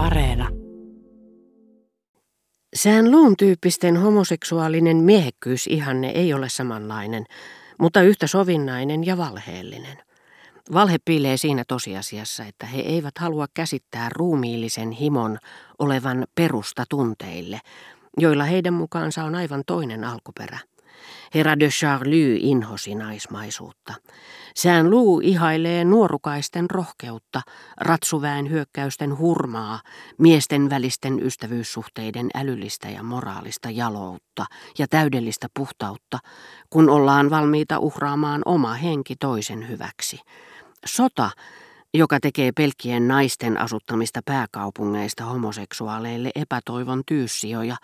Areena. Sään luun tyyppisten homoseksuaalinen miehekkyys ihanne ei ole samanlainen, mutta yhtä sovinnainen ja valheellinen. Valhe piilee siinä tosiasiassa, että he eivät halua käsittää ruumiillisen himon olevan perusta tunteille, joilla heidän mukaansa on aivan toinen alkuperä. Herra de Charlie inhosi naismaisuutta. Sään luu ihailee nuorukaisten rohkeutta, ratsuväen hyökkäysten hurmaa, miesten välisten ystävyyssuhteiden älyllistä ja moraalista jaloutta ja täydellistä puhtautta, kun ollaan valmiita uhraamaan oma henki toisen hyväksi. Sota, joka tekee pelkkien naisten asuttamista pääkaupungeista homoseksuaaleille epätoivon tyyssijoja,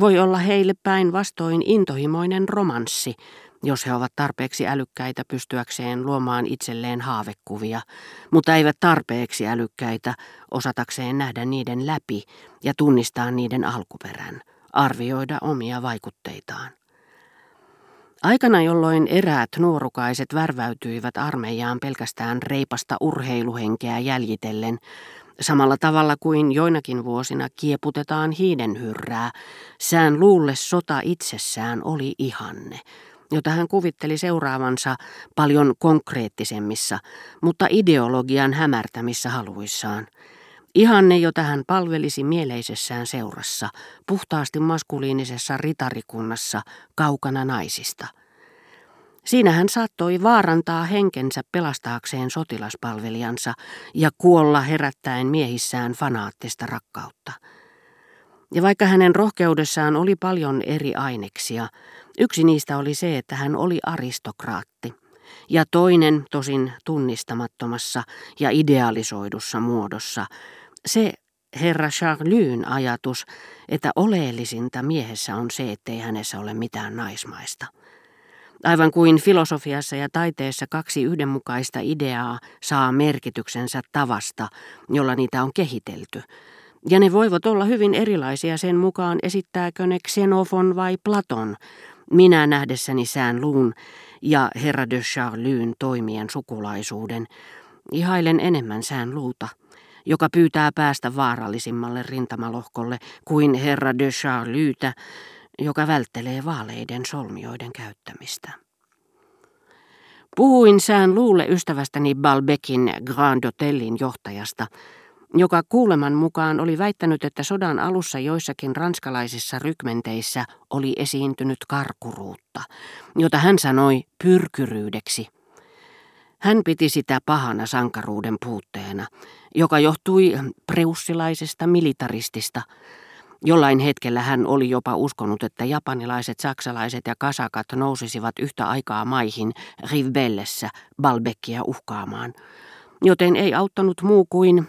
voi olla heille päinvastoin intohimoinen romanssi, jos he ovat tarpeeksi älykkäitä pystyäkseen luomaan itselleen haavekuvia, mutta eivät tarpeeksi älykkäitä osatakseen nähdä niiden läpi ja tunnistaa niiden alkuperän, arvioida omia vaikutteitaan. Aikana, jolloin eräät nuorukaiset värväytyivät armeijaan pelkästään reipasta urheiluhenkeä jäljitellen, samalla tavalla kuin joinakin vuosina kieputetaan hiidenhyrrää, sään luulle sota itsessään oli ihanne, jota hän kuvitteli seuraavansa paljon konkreettisemmissa, mutta ideologian hämärtämissä haluissaan – Ihanne, jota hän palvelisi mieleisessään seurassa, puhtaasti maskuliinisessa ritarikunnassa, kaukana naisista. Siinä hän saattoi vaarantaa henkensä pelastaakseen sotilaspalvelijansa ja kuolla herättäen miehissään fanaattista rakkautta. Ja vaikka hänen rohkeudessaan oli paljon eri aineksia, yksi niistä oli se, että hän oli aristokraatti – ja toinen tosin tunnistamattomassa ja idealisoidussa muodossa, se herra Charlyn ajatus, että oleellisinta miehessä on se, ettei hänessä ole mitään naismaista. Aivan kuin filosofiassa ja taiteessa kaksi yhdenmukaista ideaa saa merkityksensä tavasta, jolla niitä on kehitelty. Ja ne voivat olla hyvin erilaisia sen mukaan, esittääkö ne Xenofon vai Platon, minä nähdessäni sään luun ja herra de Charlyn toimien sukulaisuuden, ihailen enemmän sään luuta, joka pyytää päästä vaarallisimmalle rintamalohkolle kuin herra de Charlytä, joka välttelee vaaleiden solmioiden käyttämistä. Puhuin sään luulle ystävästäni Balbekin Grand Hotelin johtajasta, joka kuuleman mukaan oli väittänyt, että sodan alussa joissakin ranskalaisissa rykmenteissä oli esiintynyt karkuruutta, jota hän sanoi pyrkyryydeksi. Hän piti sitä pahana sankaruuden puutteena, joka johtui preussilaisesta militaristista. Jollain hetkellä hän oli jopa uskonut, että japanilaiset, saksalaiset ja kasakat nousisivat yhtä aikaa maihin Rivbellessä Balbekkia uhkaamaan, joten ei auttanut muu kuin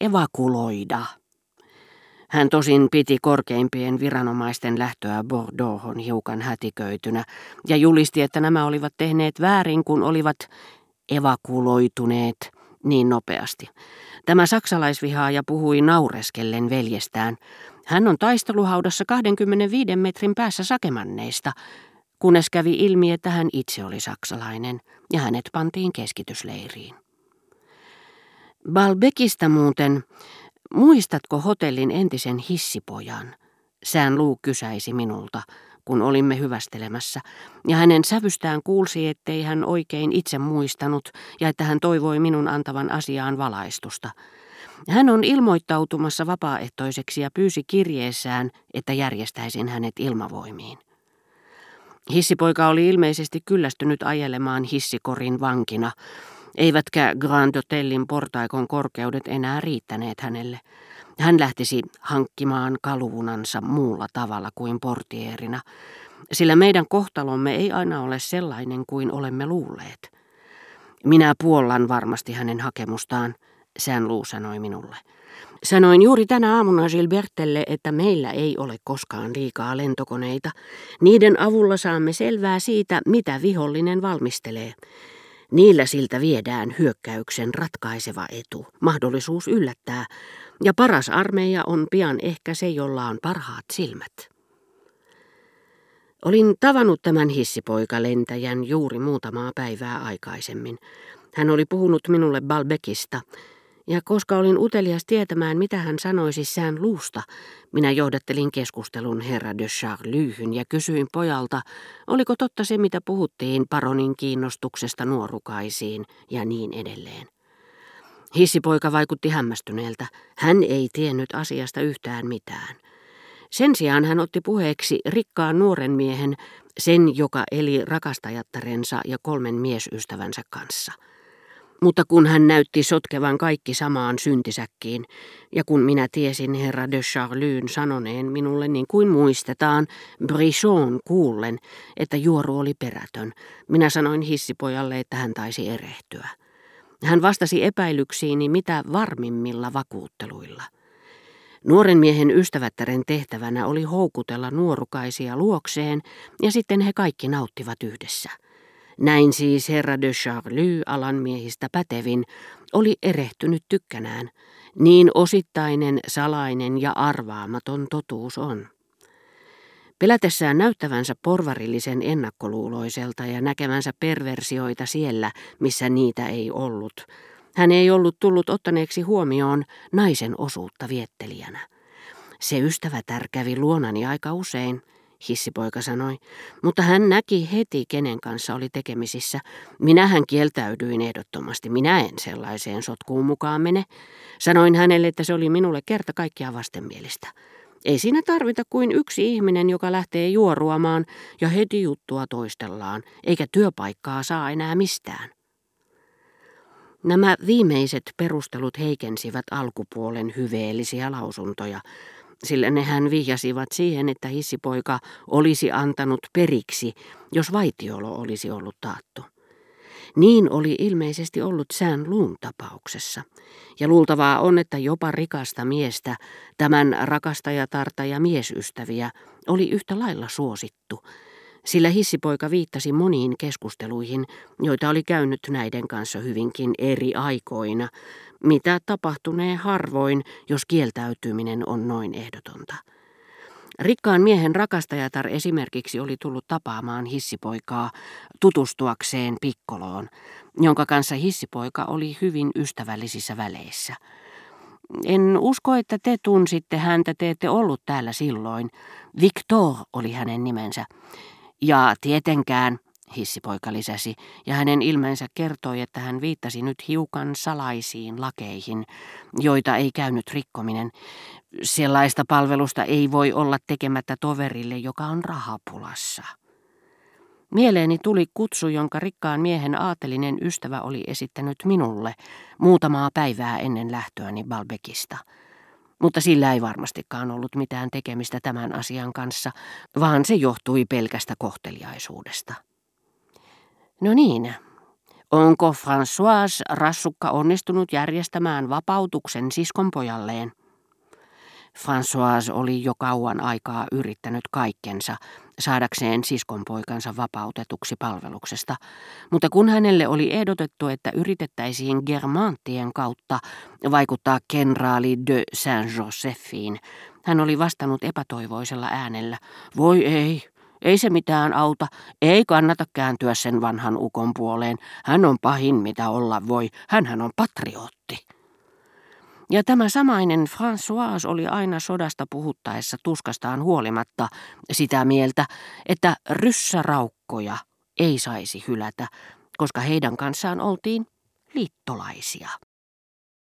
evakuloida. Hän tosin piti korkeimpien viranomaisten lähtöä Bordeauxon hiukan hätiköitynä ja julisti, että nämä olivat tehneet väärin, kun olivat evakuloituneet niin nopeasti. Tämä saksalaisvihaaja puhui naureskellen veljestään. Hän on taisteluhaudassa 25 metrin päässä sakemanneista, kunnes kävi ilmi, että hän itse oli saksalainen ja hänet pantiin keskitysleiriin. Balbekista muuten, muistatko hotellin entisen hissipojan? Sään Luu kysäisi minulta, kun olimme hyvästelemässä, ja hänen sävystään kuulsi, ettei hän oikein itse muistanut ja että hän toivoi minun antavan asiaan valaistusta. Hän on ilmoittautumassa vapaaehtoiseksi ja pyysi kirjeessään, että järjestäisin hänet ilmavoimiin. Hissipoika oli ilmeisesti kyllästynyt ajelemaan hissikorin vankina, eivätkä Grand Hotellin portaikon korkeudet enää riittäneet hänelle. Hän lähtisi hankkimaan kaluunansa muulla tavalla kuin portierina, sillä meidän kohtalomme ei aina ole sellainen kuin olemme luulleet. Minä puollan varmasti hänen hakemustaan, Sään Luu sanoi minulle. Sanoin juuri tänä aamuna Gilbertelle, että meillä ei ole koskaan liikaa lentokoneita. Niiden avulla saamme selvää siitä, mitä vihollinen valmistelee. Niillä siltä viedään hyökkäyksen ratkaiseva etu, mahdollisuus yllättää, ja paras armeija on pian ehkä se, jolla on parhaat silmät. Olin tavannut tämän hissipoikalentäjän juuri muutamaa päivää aikaisemmin. Hän oli puhunut minulle Balbekista, Ja koska olin utelias tietämään, mitä hän sanoisi sään luusta, minä johdattelin keskustelun herra de Charlyhyn ja kysyin pojalta, oliko totta se, mitä puhuttiin paronin kiinnostuksesta nuorukaisiin ja niin edelleen. Hissipoika vaikutti hämmästyneeltä. Hän ei tiennyt asiasta yhtään mitään. Sen sijaan hän otti puheeksi rikkaan nuoren miehen, sen joka eli rakastajattarensa ja kolmen miesystävänsä kanssa – mutta kun hän näytti sotkevan kaikki samaan syntisäkkiin, ja kun minä tiesin herra de Charlyn sanoneen minulle niin kuin muistetaan, Brichon kuullen, että juoru oli perätön, minä sanoin hissipojalle, että hän taisi erehtyä. Hän vastasi epäilyksiini mitä varmimmilla vakuutteluilla. Nuoren miehen ystävättären tehtävänä oli houkutella nuorukaisia luokseen, ja sitten he kaikki nauttivat yhdessä. Näin siis herra de Charlie, alan miehistä pätevin, oli erehtynyt tykkänään. Niin osittainen, salainen ja arvaamaton totuus on. Pelätessään näyttävänsä porvarillisen ennakkoluuloiselta ja näkevänsä perversioita siellä, missä niitä ei ollut, hän ei ollut tullut ottaneeksi huomioon naisen osuutta viettelijänä. Se ystävä tärkävi luonani aika usein, hissipoika sanoi, mutta hän näki heti, kenen kanssa oli tekemisissä. Minähän kieltäydyin ehdottomasti, minä en sellaiseen sotkuun mukaan mene. Sanoin hänelle, että se oli minulle kerta kaikkiaan vastenmielistä. Ei siinä tarvita kuin yksi ihminen, joka lähtee juoruamaan ja heti juttua toistellaan, eikä työpaikkaa saa enää mistään. Nämä viimeiset perustelut heikensivät alkupuolen hyveellisiä lausuntoja, sillä nehän vihjasivat siihen, että hissipoika olisi antanut periksi, jos vaitiolo olisi ollut taattu. Niin oli ilmeisesti ollut sään luun tapauksessa. Ja luultavaa on, että jopa rikasta miestä, tämän rakastajatarta ja miesystäviä, oli yhtä lailla suosittu, sillä hissipoika viittasi moniin keskusteluihin, joita oli käynyt näiden kanssa hyvinkin eri aikoina, mitä tapahtunee harvoin, jos kieltäytyminen on noin ehdotonta. Rikkaan miehen rakastajatar esimerkiksi oli tullut tapaamaan hissipoikaa tutustuakseen pikkoloon, jonka kanssa hissipoika oli hyvin ystävällisissä väleissä. En usko, että te tunsitte häntä, te ette ollut täällä silloin. Victor oli hänen nimensä. Ja tietenkään, hissipoika lisäsi, ja hänen ilmeensä kertoi, että hän viittasi nyt hiukan salaisiin lakeihin, joita ei käynyt rikkominen. Sellaista palvelusta ei voi olla tekemättä toverille, joka on rahapulassa. Mieleeni tuli kutsu, jonka rikkaan miehen aatelinen ystävä oli esittänyt minulle muutamaa päivää ennen lähtöäni Balbekista – mutta sillä ei varmastikaan ollut mitään tekemistä tämän asian kanssa, vaan se johtui pelkästä kohteliaisuudesta. No niin, onko François Rassukka onnistunut järjestämään vapautuksen siskonpojalleen? François oli jo kauan aikaa yrittänyt kaikkensa saadakseen siskonpoikansa vapautetuksi palveluksesta, mutta kun hänelle oli ehdotettu, että yritettäisiin Germanttien kautta vaikuttaa kenraali de Saint-Josephiin, hän oli vastannut epätoivoisella äänellä, voi ei, ei se mitään auta, ei kannata kääntyä sen vanhan ukon puoleen, hän on pahin mitä olla voi, hän on patriotti. Ja tämä samainen François oli aina sodasta puhuttaessa tuskastaan huolimatta sitä mieltä, että ryssäraukkoja ei saisi hylätä, koska heidän kanssaan oltiin liittolaisia.